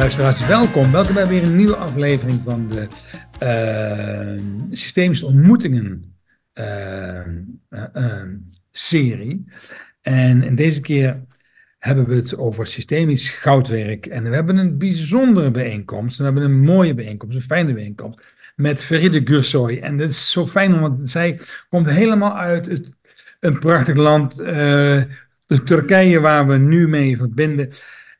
Luisteraars, welkom. Welkom bij weer een nieuwe aflevering van de uh, Systemische Ontmoetingen uh, serie. En deze keer hebben we het over systemisch goudwerk. En we hebben een bijzondere bijeenkomst. We hebben een mooie bijeenkomst, een fijne bijeenkomst. Met Feride Gursoy. En dat is zo fijn, want zij komt helemaal uit het, een prachtig land, Turkije, waar we nu mee verbinden.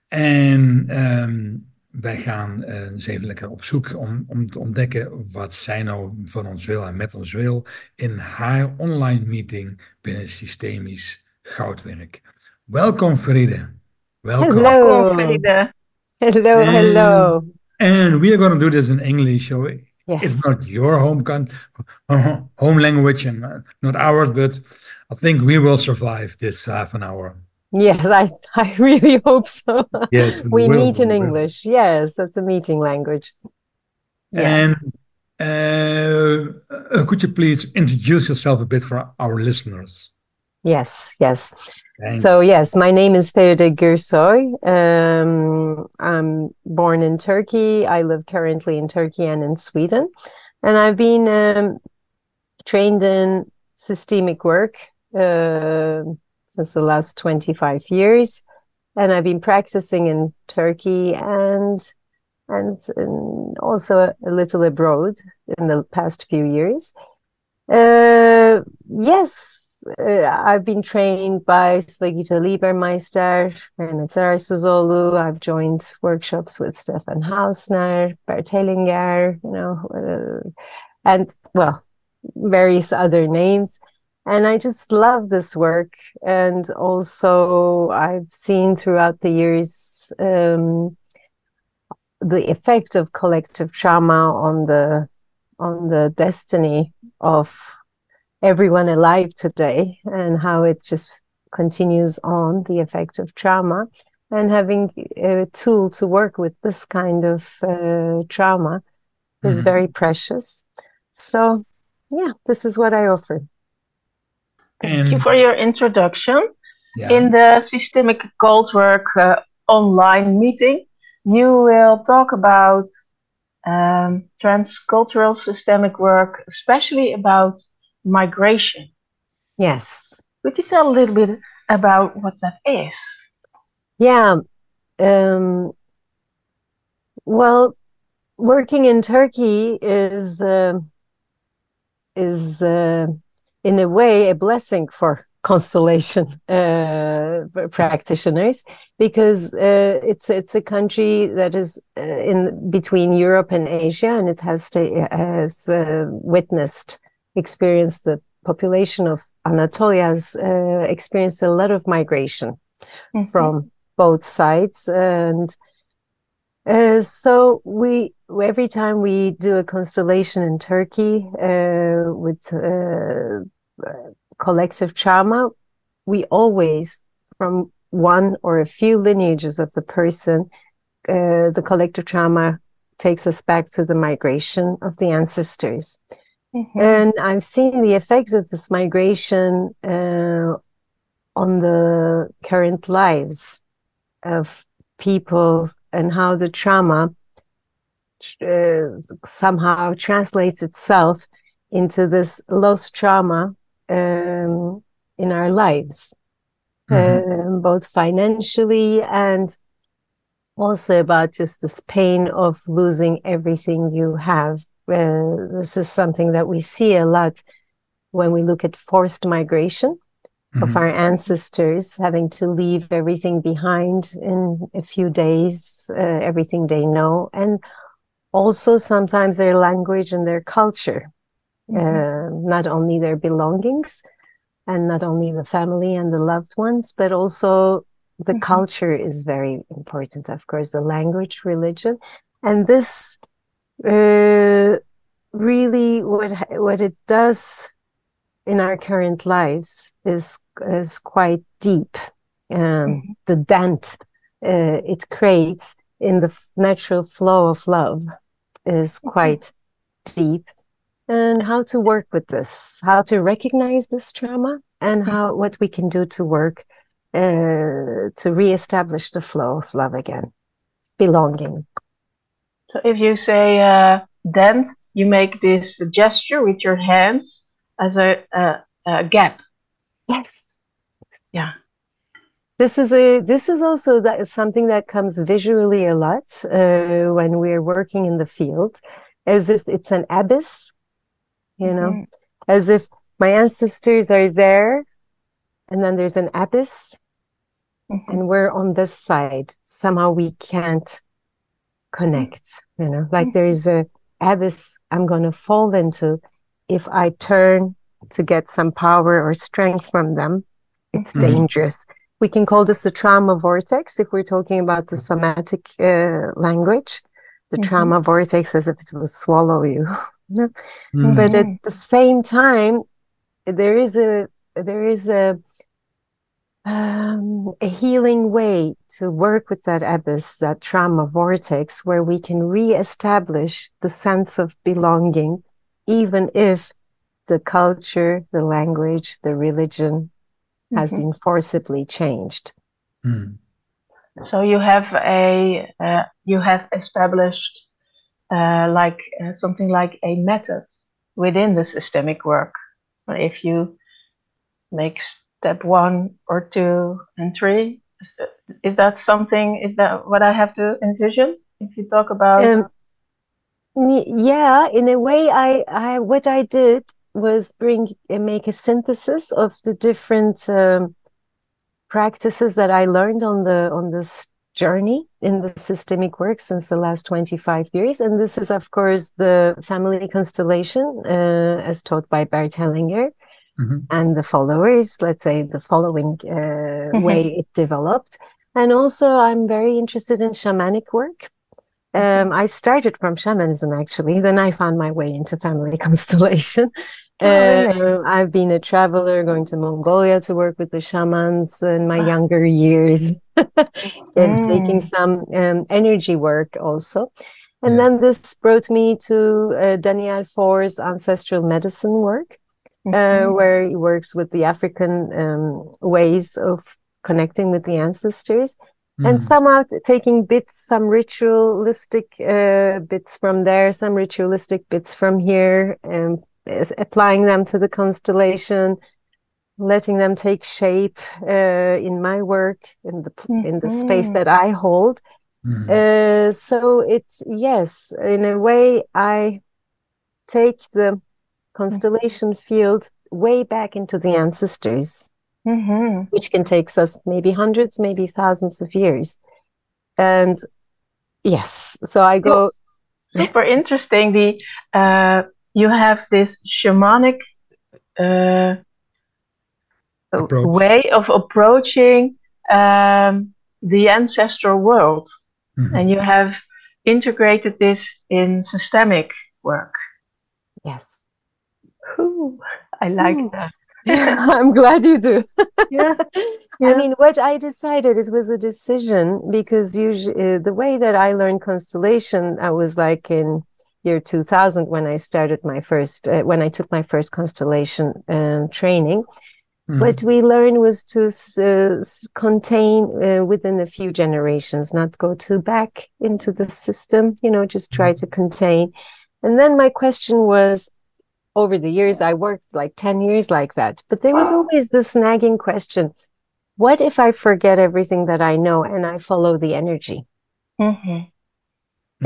En ehm, wij gaan uh, eens even lekker op zoek om, om te ontdekken wat zij nou van ons wil en met ons wil in haar online meeting binnen systemisch goudwerk. Welkom Frida. Welkom. Hello Frida. Hello, and, hello. And we are going to do this in English. So yes. it's not your home home language and not ours, but I think we will survive this half an hour. Yes, I, I really hope so. Yes, we, will, meet in English. Yes, that's a meeting language. And uh, uh, could you please introduce yourself a bit for our listeners? Yes, yes. Thanks. So yes, my name is Feride Gürsoy. Um, I'm born in Turkey. I live currently in Turkey and in Sweden, and I've been um, trained in systemic work. Uh, since the last 25 years. And I've been practicing in Turkey and and, and also a little abroad in the past few years. Uh, yes, uh, I've been trained by Svagito Liebermeister and Sarasusolu. I've joined workshops with Stephan Hausner, Bert Hellinger, you know, uh, and well, various other names and I just love this work. And also, I've seen throughout the years um, the effect of collective trauma on the on the destiny of everyone alive today, and how it just continues on the effect of trauma. And having a tool to work with this kind of uh, trauma is mm-hmm. very precious. So, yeah, this is what I offer. Thank and, you for your introduction. Yeah. In the Systemic Goldwork uh, online meeting, you will talk about um, transcultural systemic work, especially about migration. Yes. Could you tell a little bit about what that is? Yeah. Um, well, working in Turkey is uh, is uh, in a way a blessing for constellation uh, practitioners because uh, it's it's a country that is uh, in between Europe and Asia and it has to, has uh, witnessed experienced the population of Anatolia has uh, experienced a lot of migration mm-hmm. from both sides and uh, so we every time we do a constellation in Turkey uh, with uh, collective trauma, we always, from one or a few lineages of the person, uh, the collective trauma takes us back to the migration of the ancestors. Mm-hmm. And I've seen the effect of this migration uh, on the current lives of people and how the trauma uh, somehow translates itself into this lost trauma um, in our lives, mm-hmm. um, both financially and also about just this pain of losing everything you have. Uh, this is something that we see a lot when we look at forced migration mm-hmm. of our ancestors having to leave everything behind in a few days, uh, everything they know, and also sometimes their language and their culture, mm-hmm. uh, not only their belongings and not only the family and the loved ones, but also the mm-hmm. culture is very important, of course, the language, religion. And this uh, really what what it does in our current lives is is quite deep. Um, mm-hmm. The dent uh, it creates in the f- natural flow of love is mm-hmm. quite deep. And how to work with this, how to recognize this trauma, and mm-hmm. how what we can do to work uh, to reestablish the flow of love again. belonging. So if you say uh, dent, you make this gesture with your hands as a, a, a gap. Yes. Yeah. This is a this is also that something that comes visually a lot uh, when we're working in the field, as if it's an abyss, you know, mm-hmm. as if my ancestors are there, and then there's an abyss, mm-hmm. and we're on this side. Somehow we can't connect, you know, like mm-hmm. there's a abyss I'm going to fall into if I turn to get some power or strength from them. It's mm-hmm. dangerous we can call this the trauma vortex if we're talking about the somatic uh, language the mm-hmm. trauma vortex as if it will swallow you mm-hmm. but at the same time there is a there is a um, a healing way to work with that abyss, that trauma vortex, where we can re-establish the sense of belonging, even if the culture, the language, the religion, has mm-hmm. been forcibly changed. Mm. So you have a uh, you have established uh, like uh, something like a method within the systemic work. If you make step one or two and three, is that something? Is that what I have to envision? If you talk about um, yeah in a way i i what i did was bring and make a synthesis of the different um, practices that I learned on the on this journey in the systemic work since the last 25 years and this is of course the family constellation uh, as taught by Bert Hellinger mm-hmm. and the followers let's say the following uh, mm-hmm. way it developed and also I'm very interested in shamanic work um, I started from shamanism actually. Then I found my way into family constellation. Oh, really? uh, I've been a traveler going to Mongolia to work with the shamans in my younger years and mm. taking some um, energy work also. And yeah. then this brought me to uh, Daniel Foor's ancestral medicine work, uh, mm-hmm. uh, where he works with the African um, ways of connecting with the ancestors and mm. somehow taking bits some ritualistic uh, bits from there some ritualistic bits from here and applying them to the constellation letting them take shape uh, in my work in the mm-hmm. in the space mm-hmm. that i hold mm. uh, so it's yes in a way i take the constellation field way back into the ancestors mm-hmm. which can take us maybe hundreds, maybe thousands of years. And yes, so I go. Super interesting. The uh, you have this shamanic uh, way of approaching um, the ancestral world, mm-hmm. and you have integrated this in systemic work. Yes. Ooh, I like Ooh. that. I'm glad you do. yeah. yeah. I mean, what I decided it was a decision because usually uh, the way that I learned constellation, I was like in year 2000 when I started my first, uh, when I took my first constellation um, training. Mm-hmm. What we learned was to uh, contain uh, within a few generations, not go too back into the system, you know, just try mm-hmm. to contain. And then my question was, over the years, I worked like 10 years like that. But there was always this nagging question what if I forget everything that I know and I follow the energy? Mm-hmm.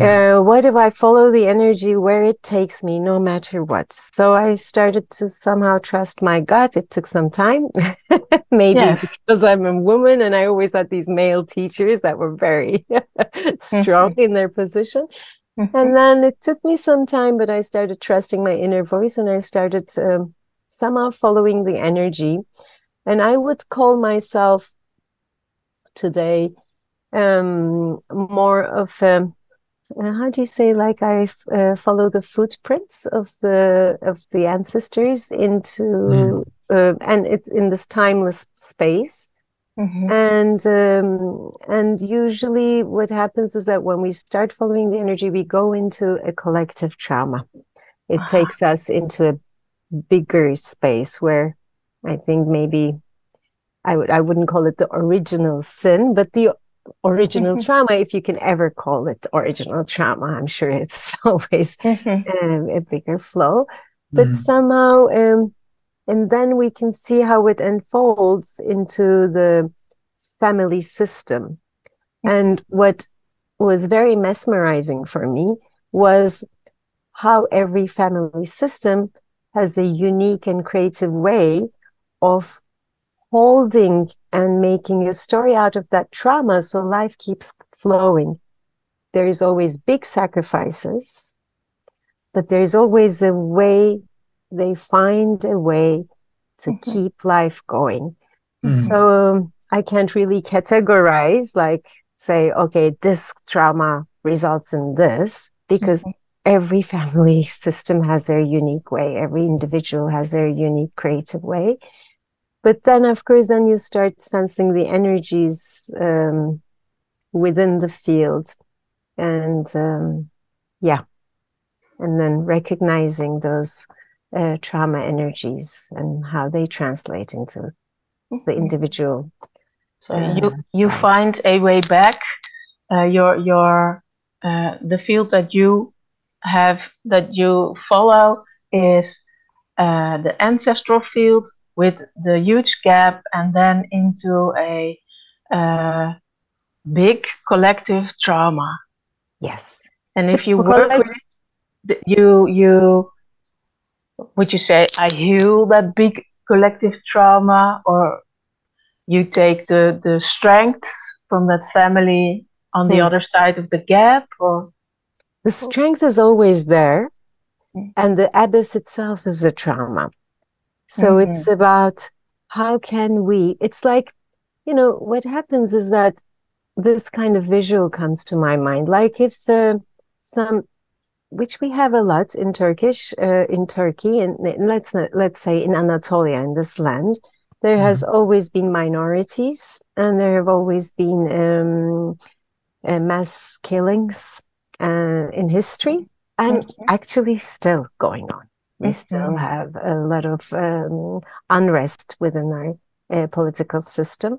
Uh, what if I follow the energy where it takes me, no matter what? So I started to somehow trust my gut. It took some time, maybe because I'm a woman and I always had these male teachers that were very strong mm-hmm. in their position. Mm-hmm. And then it took me some time, but I started trusting my inner voice and I started um, somehow following the energy. And I would call myself today um, more of um, uh, how do you say like I uh, follow the footprints of the of the ancestors into mm. uh, and it's in this timeless space Mm-hmm. And um, and usually, what happens is that when we start following the energy, we go into a collective trauma. It uh-huh. takes us into a bigger space where I think maybe I would I wouldn't call it the original sin, but the original mm-hmm. trauma, if you can ever call it original trauma. I'm sure it's always mm-hmm. um, a bigger flow, but mm-hmm. somehow, um, and then we can see how it unfolds into the family system. Mm-hmm. And what was very mesmerizing for me was how every family system has a unique and creative way of holding and making a story out of that trauma so life keeps flowing. There is always big sacrifices, but there's always a way, they find a way to mm-hmm. keep life going. Mm-hmm. So I can't really categorize, like say, okay, this trauma results in this, because mm-hmm. every family system has their unique way. Every individual has their unique creative way but then of course then you start sensing the energies um, within the field and um, yeah and then recognizing those uh, trauma energies and how they translate into the mm-hmm. individual so uh, you you find a way back uh, your your uh, the field that you have that you follow is uh, the ancestral field with the huge gap and then into a uh, big collective trauma. Yes. And if you work with it, you you would you say I heal that big collective trauma or you take the the strengths from that family on the hmm. other side of the gap or the strength is always there hmm. and the abyss itself is a trauma so mm-hmm. it's about how can we, it's like, you know, what happens is that this kind of visual comes to my mind. Like if uh, some, which we have a lot in Turkish, uh, in Turkey, and let's let's say in Anatolia, in this land, there mm-hmm. has always been minorities, and there have always been um, uh, mass killings uh, in history, and mm-hmm. actually still going on we still mm-hmm. have a lot of um, unrest within our uh, political system.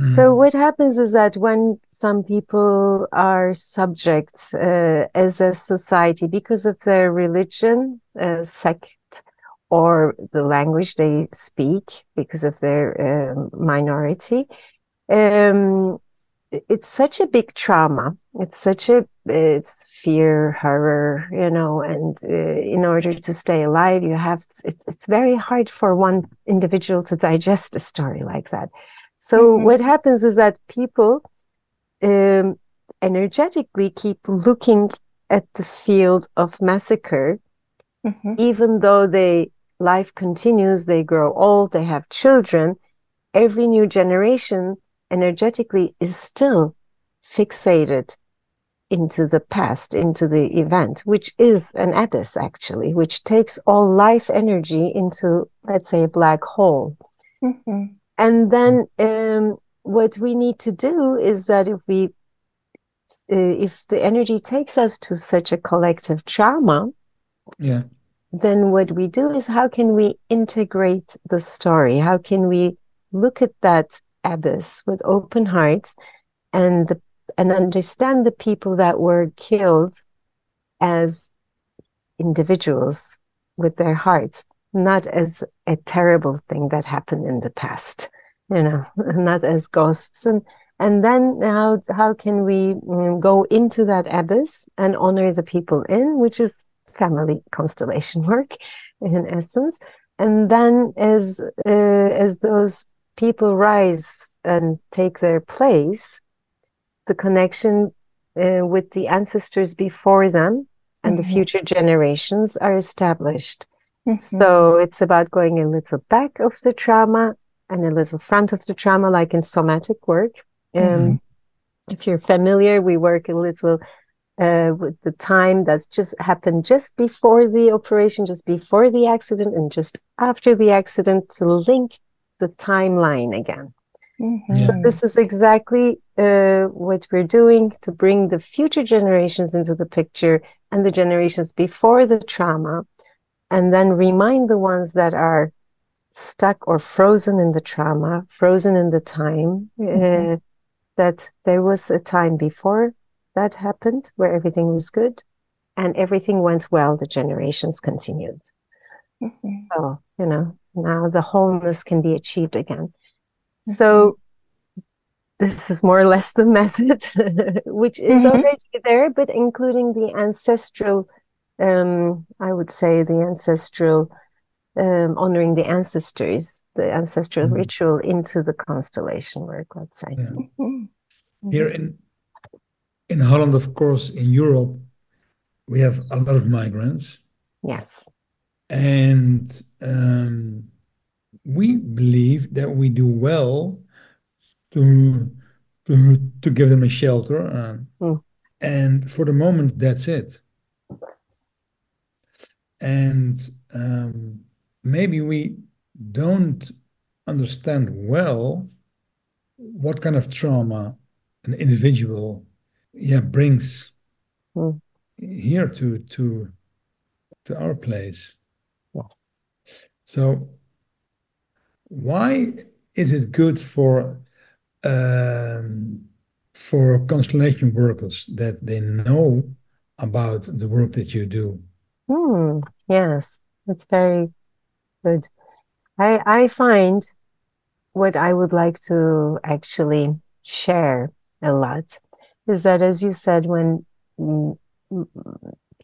Mm. So what happens is that when some people are subject uh, as a society because of their religion, uh, sect, or the language they speak because of their um, minority, um, it's such a big trauma. It's such a it's fear, horror, you know, and uh, in order to stay alive, you have to, it's it's very hard for one individual to digest a story like that. So mm-hmm. what happens is that people um, energetically keep looking at the field of massacre, mm-hmm. even though they life continues, they grow old, they have children. Every new generation energetically is still fixated into the past, into the event, which is an abyss actually, which takes all life energy into, let's say, a black hole. Mm-hmm. And then um, what we need to do is that if we, uh, if the energy takes us to such a collective trauma, yeah, then what we do is how can we integrate the story? How can we look at that abyss with open hearts and the, and understand the people that were killed as individuals with their hearts, not as a terrible thing that happened in the past, you know, not as ghosts. And and then how how can we mm, go into that abyss and honor the people in, which is family constellation work in essence. And then as uh, as those people rise and take their place, the connection uh, with the ancestors before them and mm-hmm. the future generations are established. Mm-hmm. So it's about going a little back of the trauma and a little front of the trauma, like in somatic work. Um, mm-hmm. If you're familiar, we work a little uh, with the time that's just happened just before the operation, just before the accident, and just after the accident to link the timeline again. Mm-hmm. Yeah. this is exactly uh, what we're doing to bring the future generations into the picture and the generations before the trauma, and then remind the ones that are stuck or frozen in the trauma, frozen in the time, mm-hmm. uh, that there was a time before that happened where everything was good and everything went well, the generations continued. Mm-hmm. So, you know, now the wholeness can be achieved again. Mm-hmm. So, this is more or less the method, which is mm-hmm. already there, but including the ancestral, um, I would say, the ancestral, um, honoring the ancestors, the ancestral mm-hmm. ritual into the constellation work, let's say. Yeah. Mm-hmm. Here in in Holland, of course, in Europe, we have a lot of migrants. Yes. And um, we believe that we do well to to, to give them a shelter. Uh, mm. And for the moment, that's it. And um, maybe we don't understand well what kind of trauma an individual yeah brings mm. here to to to our place. Yes. So why is it good for um, for constellation workers that they know about the work that you do mm, yes it's very good. I i find what i would like to actually share a lot is that, as you said, when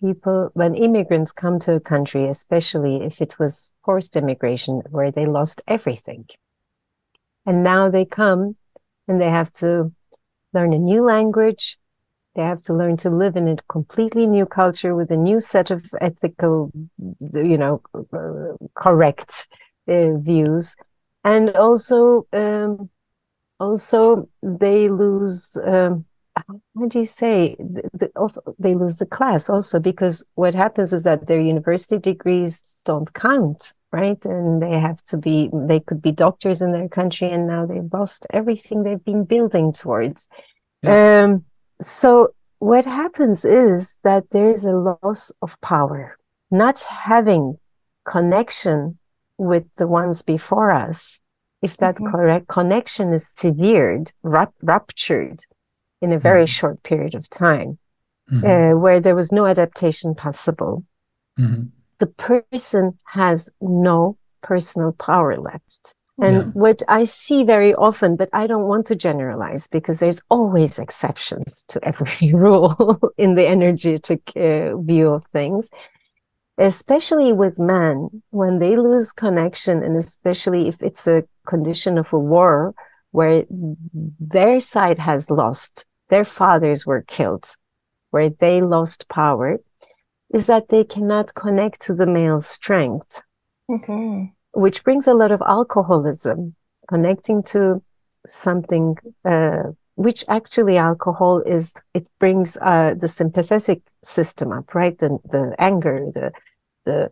people, when immigrants come to a country, especially if it was forced immigration where they lost everything, and now they come and they have to learn a new language, they have to learn to live in a completely new culture with a new set of ethical, you know, correct uh, views, and also, um, also they lose. Um, how do you say the, the, they lose the class also because what happens is that their university degrees don't count right and they have to be they could be doctors in their country and now they've lost everything they've been building towards yeah. um, so what happens is that there is a loss of power not having connection with the ones before us if that mm-hmm. correct connection is severed ruptured in a very mm-hmm. short period of time, mm-hmm. uh, where there was no adaptation possible. Mm-hmm. The person has no personal power left. And yeah. what I see very often, but I don't want to generalize because there's always exceptions to every rule in the energetic uh, view of things, especially with men, when they lose connection, and especially if it's a condition of a war where their side has lost their fathers were killed, where they lost power, is that they cannot connect to the male strength, mm-hmm. Which brings a lot of alcoholism, connecting to something, uh, which actually alcohol is, it brings uh, the sympathetic system up, right? The, the anger, the, the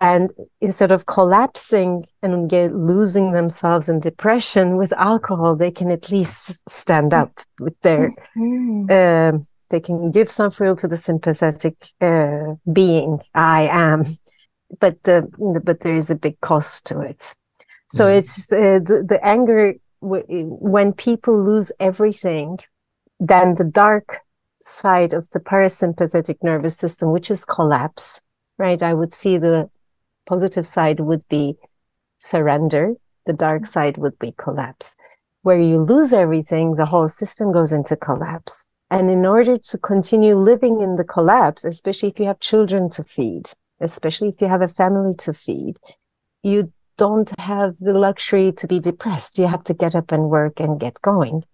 and instead of collapsing and get losing themselves in depression with alcohol they can at least stand up with their mm-hmm. uh, they can give some fuel to the sympathetic uh, being i am but the but there is a big cost to it so mm. it's uh, the, the anger when people lose everything then the dark side of the parasympathetic nervous system which is collapse right i would see the positive side would be surrender. The dark side would be collapse. Where you lose everything, the whole system goes into collapse. And in order to continue living in the collapse, especially if you have children to feed, especially if you have a family to feed, you don't have the luxury to be depressed. You have to get up and work and get going.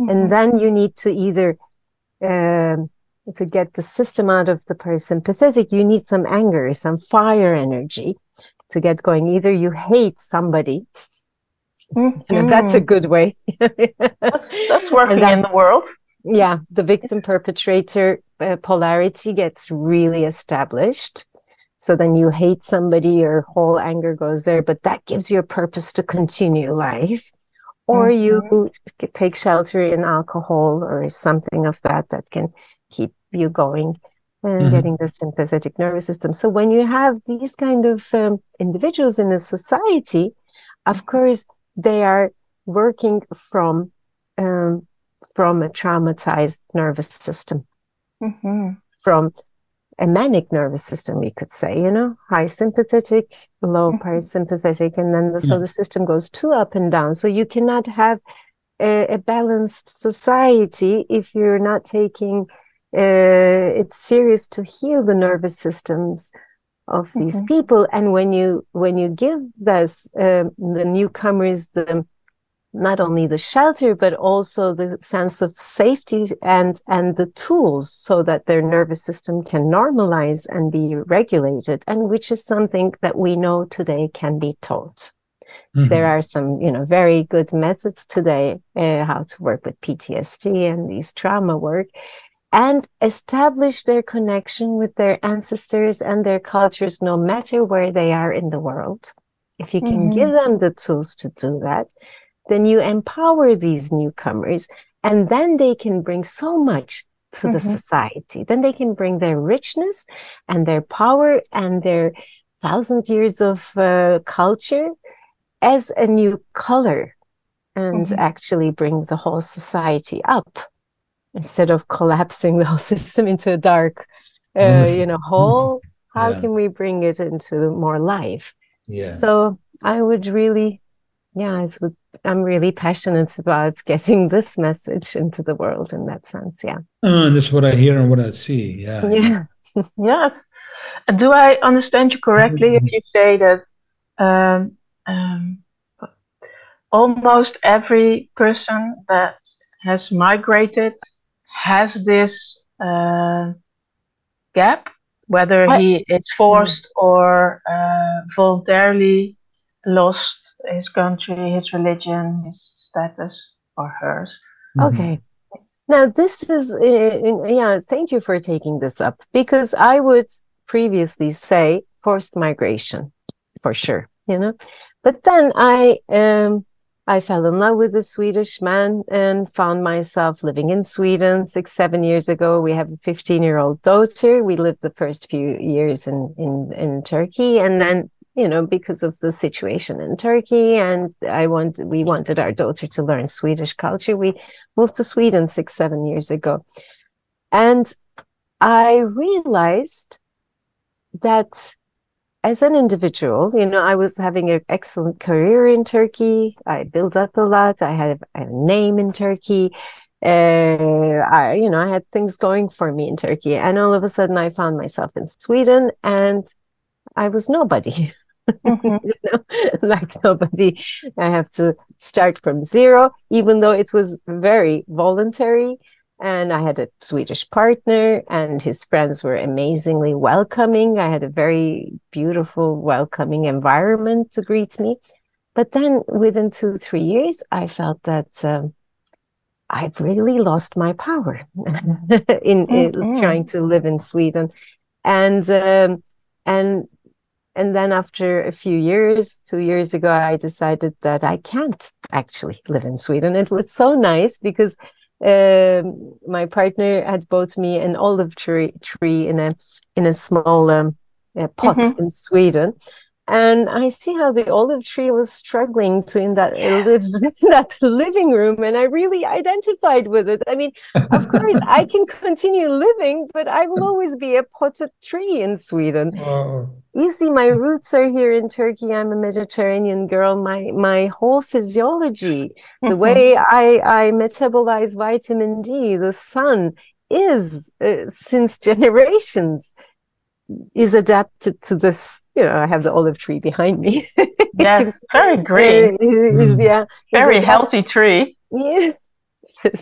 Mm-hmm. And then you need to either um, to get the system out of the parasympathetic, you need some anger, some fire energy to get going. Either you hate somebody, mm-hmm. that's a good way. that's, that's, working in the world. Yeah, the victim perpetrator uh, polarity gets really established. So then you hate somebody, your whole anger goes there, but that gives you a purpose to continue life. Or mm-hmm. you take shelter in alcohol or something of that that can keep you going and mm-hmm. getting the sympathetic nervous system. So when you have these kind of um, individuals in a society, of course, they are working from um, from a traumatized nervous system, mm-hmm. from a manic nervous system, we could say, you know, high sympathetic, low mm-hmm. parasympathetic, and then the, so the system goes too up and down. So you cannot have a, a balanced society if you're not taking uh, it's serious to heal the nervous systems of these mm-hmm. people. And when you when you give this uh, the newcomers the not only the shelter but also the sense of safety and and the tools so that their nervous system can normalize and be regulated and which is something that we know today can be taught mm-hmm. there are some you know very good methods today uh, how to work with ptsd and these trauma work and establish their connection with their ancestors and their cultures no matter where they are in the world if you can mm-hmm. give them the tools to do that then you empower these newcomers and then they can bring so much to mm-hmm. the society. Then they can bring their richness and their power and their thousand years of uh, culture as a new color and mm-hmm. actually bring the whole society up instead of collapsing the whole system into a dark uh, you know hole how yeah. can we bring it into more life yeah so i would really yeah it's with I'm really passionate about getting this message into the world in that sense. Yeah. Uh, and that's what I hear and what I see. Yeah. Yeah. yes. Do I understand you correctly if you say that um, um, almost every person that has migrated has this uh, gap, whether he is forced or uh, voluntarily lost his country, his religion, his status, or hers. Mm-hmm. Okay. Now, this is, uh, yeah, thank you for taking this up because I would previously say forced migration for sure, you know. But then I, um, I fell in love with a Swedish man and found myself living in Sweden six, seven years ago. We have a 15 year old daughter. We lived the first few years in, in, in Turkey. And then you know, because of the situation in Turkey. And I want, we wanted our daughter to learn Swedish culture. We moved to Sweden six, seven years ago. And I realized that as an individual, you know, I was having an excellent career in Turkey. I built up a lot. I had a name in Turkey. Uh, I, you know, I had things going for me in Turkey. And all of a sudden I found myself in Sweden and I was nobody. Mm-hmm. you know, like nobody, I have to start from zero, even though it was very voluntary. And I had a Swedish partner, and his friends were amazingly welcoming. I had a very beautiful, welcoming environment to greet me. But then within two, three years, I felt that um, I've really lost my power in, mm-hmm. trying to live in Sweden. And um, and and then after a few years, two years ago, I decided that I can't actually live in Sweden. It was so nice because um, my partner had bought me an olive tree, tree in a in a small um, pot mm-hmm. in Sweden, and I see how the olive tree was struggling to in that yeah. live, that living room, and I really identified with it. I mean, of course, I can continue living, but I will always be a potted tree in Sweden. Oh. You see, my roots are here in Turkey. I'm a Mediterranean girl. My my whole physiology, the way I I metabolize vitamin D, the sun is uh, since generations is adapted to this. You know, I have the olive tree behind me. yes, very green. Mm. yeah, very healthy tree. Yeah.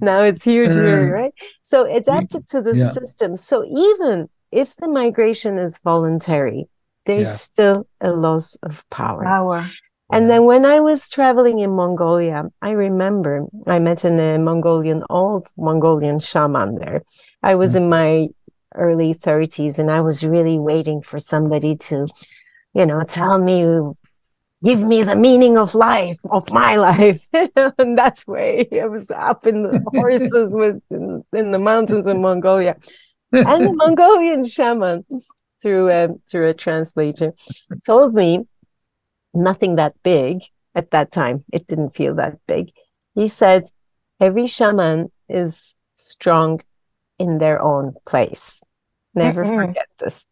now it's huge here, mm. right? So adapted to the yeah. system. So even if the migration is voluntary, there's yeah. still a loss of power. Power. And then when I was traveling in Mongolia, I remember I met a Mongolian, old Mongolian shaman there. I was mm. in my early 30s and I was really waiting for somebody to, you know, tell me, give me the meaning of life, of my life. and that's where I was up in the horses with in, in, the mountains in Mongolia. And the Mongolian shaman through a, through a translator told me nothing that big at that time. It didn't feel that big. He said, every shaman is strong in their own place. Never mm-hmm. forget this.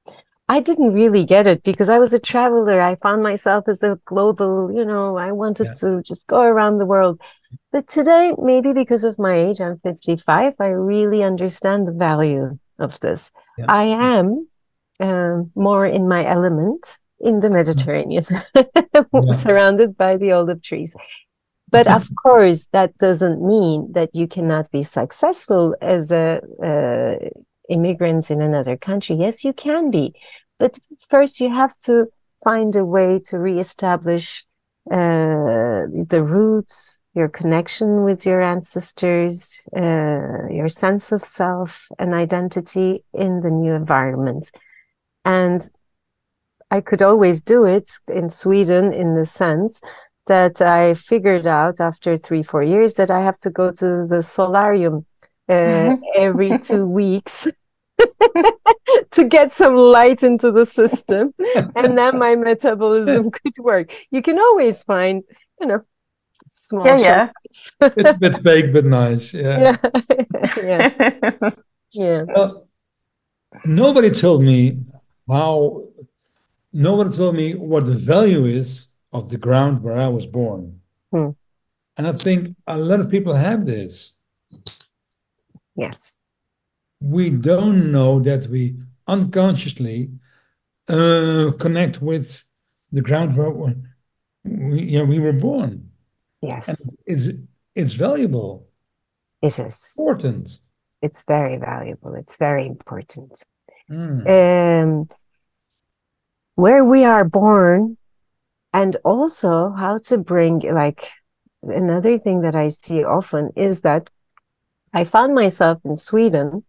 I didn't really get it because I was a traveler. I found myself as a global, you know, I wanted yeah. to just go around the world. But today, maybe because of my age, I'm 55, I really understand the value of this. Yeah. I am um, more in my element in the Mediterranean, yeah. surrounded by the olive trees. But of course, that doesn't mean that you cannot be successful as a uh, immigrant in another country. Yes, you can be, but first you have to find a way to reestablish uh, the roots, your connection with your ancestors, uh, your sense of self and identity in the new environment. And I could always do it in Sweden in the sense that I figured out after three, four years that I have to go to the solarium uh, mm-hmm. every two weeks to get some light into the system. and then my metabolism could work. You can always find, you know, small yeah, yeah. it's a bit fake but nice yeah yeah yeah, yeah. Well, nobody told me how nobody told me what the value is of the ground where I was born. Hmm. And I think a lot of people have this. Yes. We don't know that we unconsciously uh, connect with the ground where we, you know, we were born. Yes. And it's, it's valuable. It is. Important. It's very valuable. It's very important. Mm. Um, where we are born and also how to bring like another thing that i see often is that i found myself in sweden.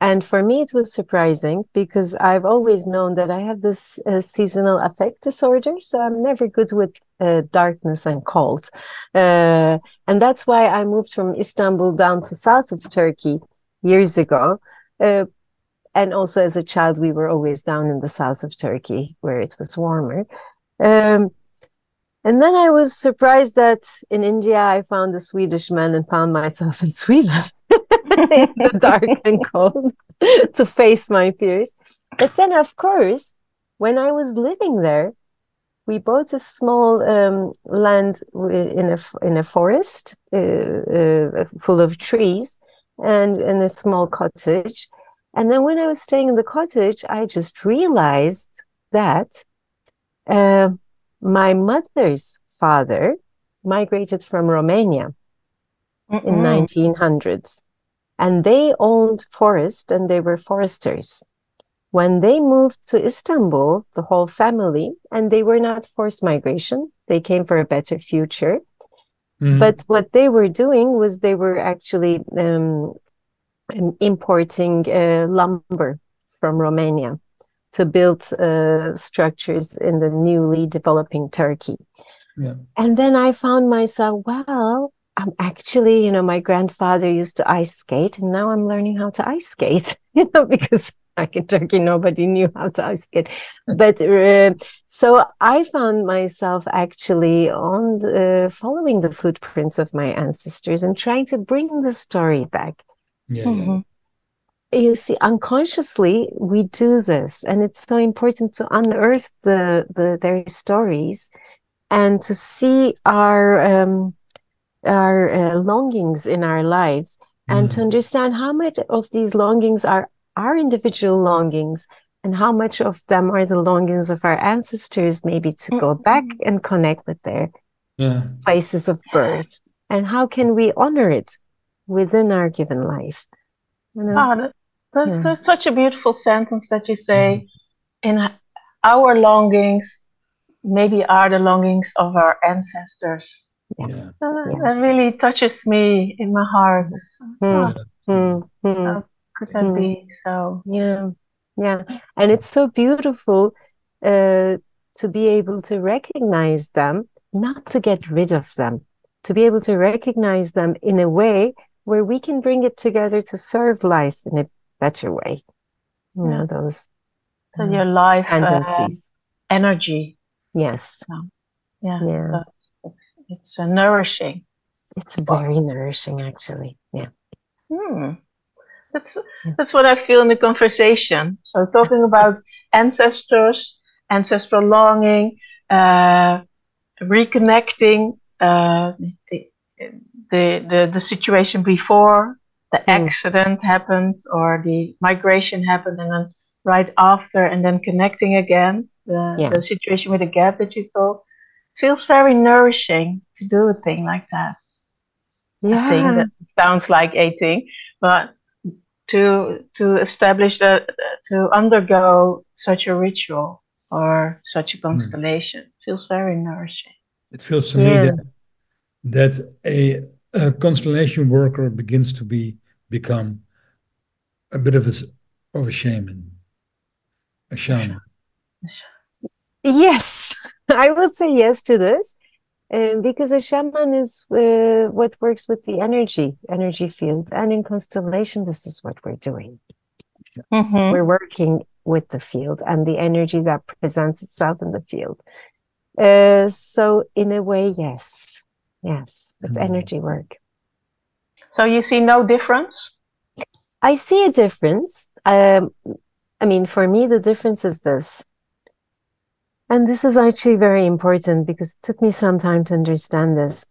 And for me it was surprising because i've always known that i have this uh, seasonal affect disorder. So i'm never good with uh, darkness and cold. Uh, and that's why i moved from istanbul down to south of turkey years ago. Uh, and also as a child we were always down in the south of turkey where it was warmer um, and then i was surprised that in india i found a swedish man and found myself in sweden in the dark and cold to face my fears. But then of course when i was living there we bought a small um, land in a in a forest uh, uh, full of trees and in a small cottage. And then when I was staying in the cottage, I just realized that uh, my mother's father migrated from Romania Mm-mm. in 1900s and they owned forest and they were foresters when they moved to istanbul the whole family and they were not forced migration they came for a better future mm-hmm. but what they were doing was they were actually um, importing uh, lumber from Romania to build uh, structures in the newly developing Turkey. Yeah. And then I found myself, well, I'm actually, you know, my grandfather used to ice skate, and now I'm learning how to ice skate, you know, because like in Turkey, nobody knew how to ice skate. But uh, so I found myself actually on the, uh, following the footprints of my ancestors and trying to bring the story back. Yeah, mm-hmm. yeah. You see, unconsciously we do this, and it's so important to unearth the, the their stories and to see our um, our uh, longings in our lives and mm-hmm. to understand how much of these longings are our individual longings and how much of them are the longings of our ancestors maybe to mm-hmm. go back and connect with their yeah. places of birth and how can we honor it within our given life. You know? Oh, that, that's yeah. such a beautiful sentence that you say. In our longings, maybe are the longings of our ancestors. Yeah. Uh, yeah. That really touches me in my heart. Mm. Mm. Mm. How could that hmm. be so? Yeah, yeah, and it's so beautiful uh, to be able to recognize them, not to get rid of them, to be able to recognize them in a way where we can bring it together to serve life in a better way. You know, those so your life uh, tendencies, uh, energy. Yes. yeah. yeah. So it's, it's uh, nourishing. it's very nourishing, actually. Yeah. Hmm. That's that's what I feel in the conversation. So talking about ancestors, ancestral longing, uh, reconnecting, uh, the, the, the the situation before the mm. accident happened or the migration happened, and then right after, and then connecting again. The yeah. the situation with the gap that you told feels very nourishing to do a thing like that. Yeah. thing that sounds like a thing, but to to establish that to undergo such a ritual or such a hmm. constellation mm. feels very nourishing. It feels to yeah. me that that a, a, constellation worker begins to be become a bit of a of a shaman, a shaman. Yes, I would say yes to this. Um, because a shaman is uh, what works with the energy energy field and in constellation this is what we're doing mm-hmm. we're working with the field and the energy that presents itself in the field uh, so in a way yes yes it's mm-hmm. energy work so you see no difference i see a difference um, i mean for me the difference is this and this is actually very important because it took me some time to understand this.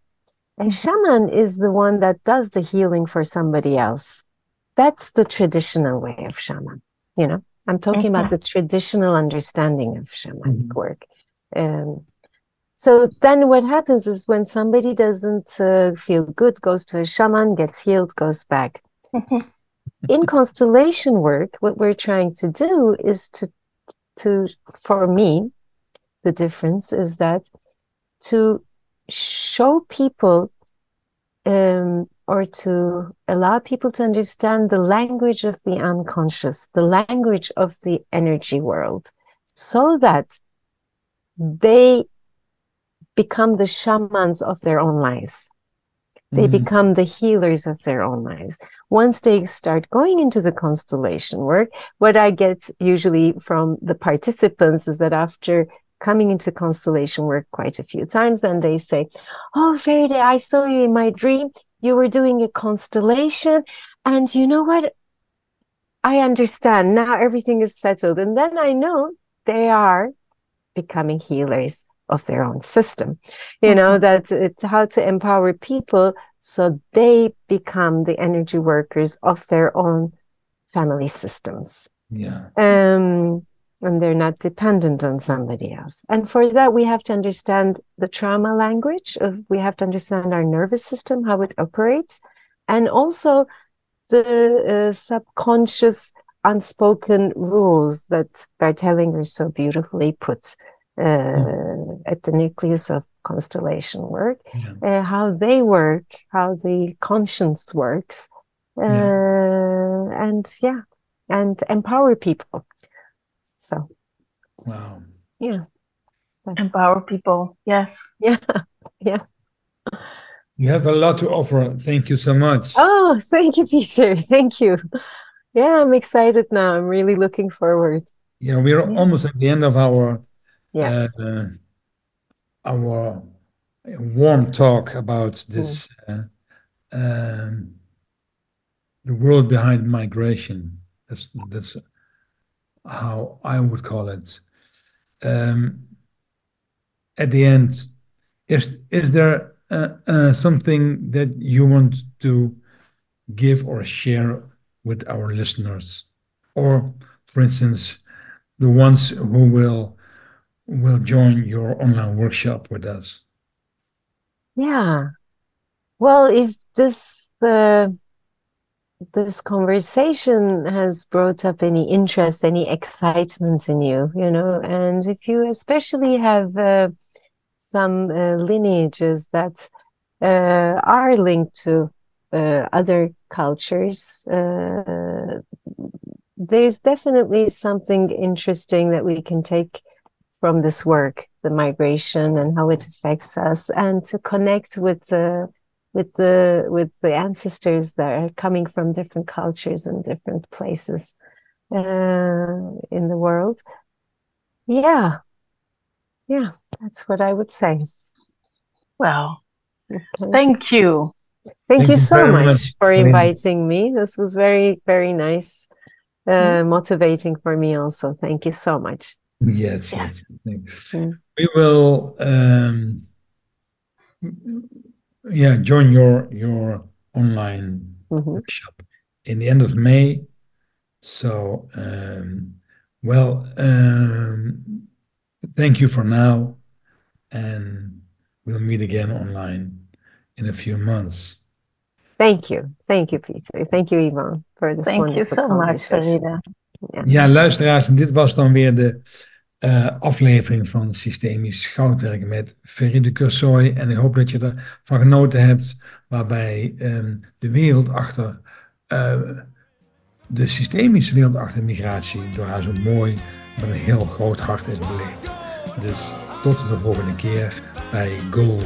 A shaman is the one that does the healing for somebody else. That's the traditional way of shaman. You know, I'm talking about mm-hmm. the traditional understanding of shamanic mm-hmm. work. Um, so then what happens is when somebody doesn't uh, feel good, goes to a shaman, gets healed, goes back. In constellation work, what we're trying to do is to, to, for me, the difference is that to show people um, or to allow people to understand the language of the unconscious, the language of the energy world, so that they become the shamans of their own lives. They mm-hmm. become the healers of their own lives. Once they start going into the constellation work, what I get usually from the participants is that after coming into constellation work quite a few times. Then they say, Oh, Feride, I saw you in my dream. You were doing a constellation. And you know what? I understand. Now everything is settled. And then I know they are becoming healers of their own system. You mm-hmm. know, that it's how to empower people so they become the energy workers of their own family systems. Yeah. Um, and they're not dependent on somebody else. And for that, we have to understand the trauma language of, we have to understand our nervous system, how it operates, and also the uh, subconscious unspoken rules that Bert Hellinger so beautifully put uh, mm. at the nucleus of constellation work, yeah. uh, how they work, how the conscience works, yeah. Uh, and yeah, and empower people. So, wow. Yeah. Empower people. Yes. Yeah. Yeah. You have a lot to offer. Thank you so much. Oh, thank you, Peter. Thank you. Yeah, I'm excited now. I'm really looking forward. Yeah, we're yeah. almost at the end of our yes. Uh, our warm talk about this mm. uh, um, the world behind migration. That's that's how I would call it. Um, at the end, is is there uh, uh, something that you want to give or share with our listeners, or, for instance, the ones who will will join your online workshop with us? Yeah. Well, if this the this conversation has brought up any interest, any excitement in you, you know, and if you especially have uh, some uh, lineages that uh, are linked to uh, other cultures, uh, there's definitely something interesting that we can take from this work, the migration and how it affects us, and to connect with the with the with the ancestors that are coming from different cultures and different places uh, in the world. Yeah, yeah, that's what I would say. Well, okay. thank you Thank, Thank you so much, much for inviting me. This was very, very nice, uh, mm. motivating for me also. Thank you so much. Yes, yes. yes. Mm. We will, um, yeah, join your your online mm-hmm. workshop in the end of May. So, um, well, um, thank you for now, and we'll meet again online in a few months. Thank you. Thank you, Peter. Thank you, Yvonne, for this Thank you so much, Feride. Ja. ja, luisteraars, dit was dan weer de uh, aflevering van Systemisch Goudwerk met Feride Cursoy. En ik hoop dat je ervan genoten hebt, waarbij um, de wereld achter, uh, de systemische wereld achter migratie, door haar zo mooi met een heel groot hart is belicht. Dus tot de volgende keer bij Goal.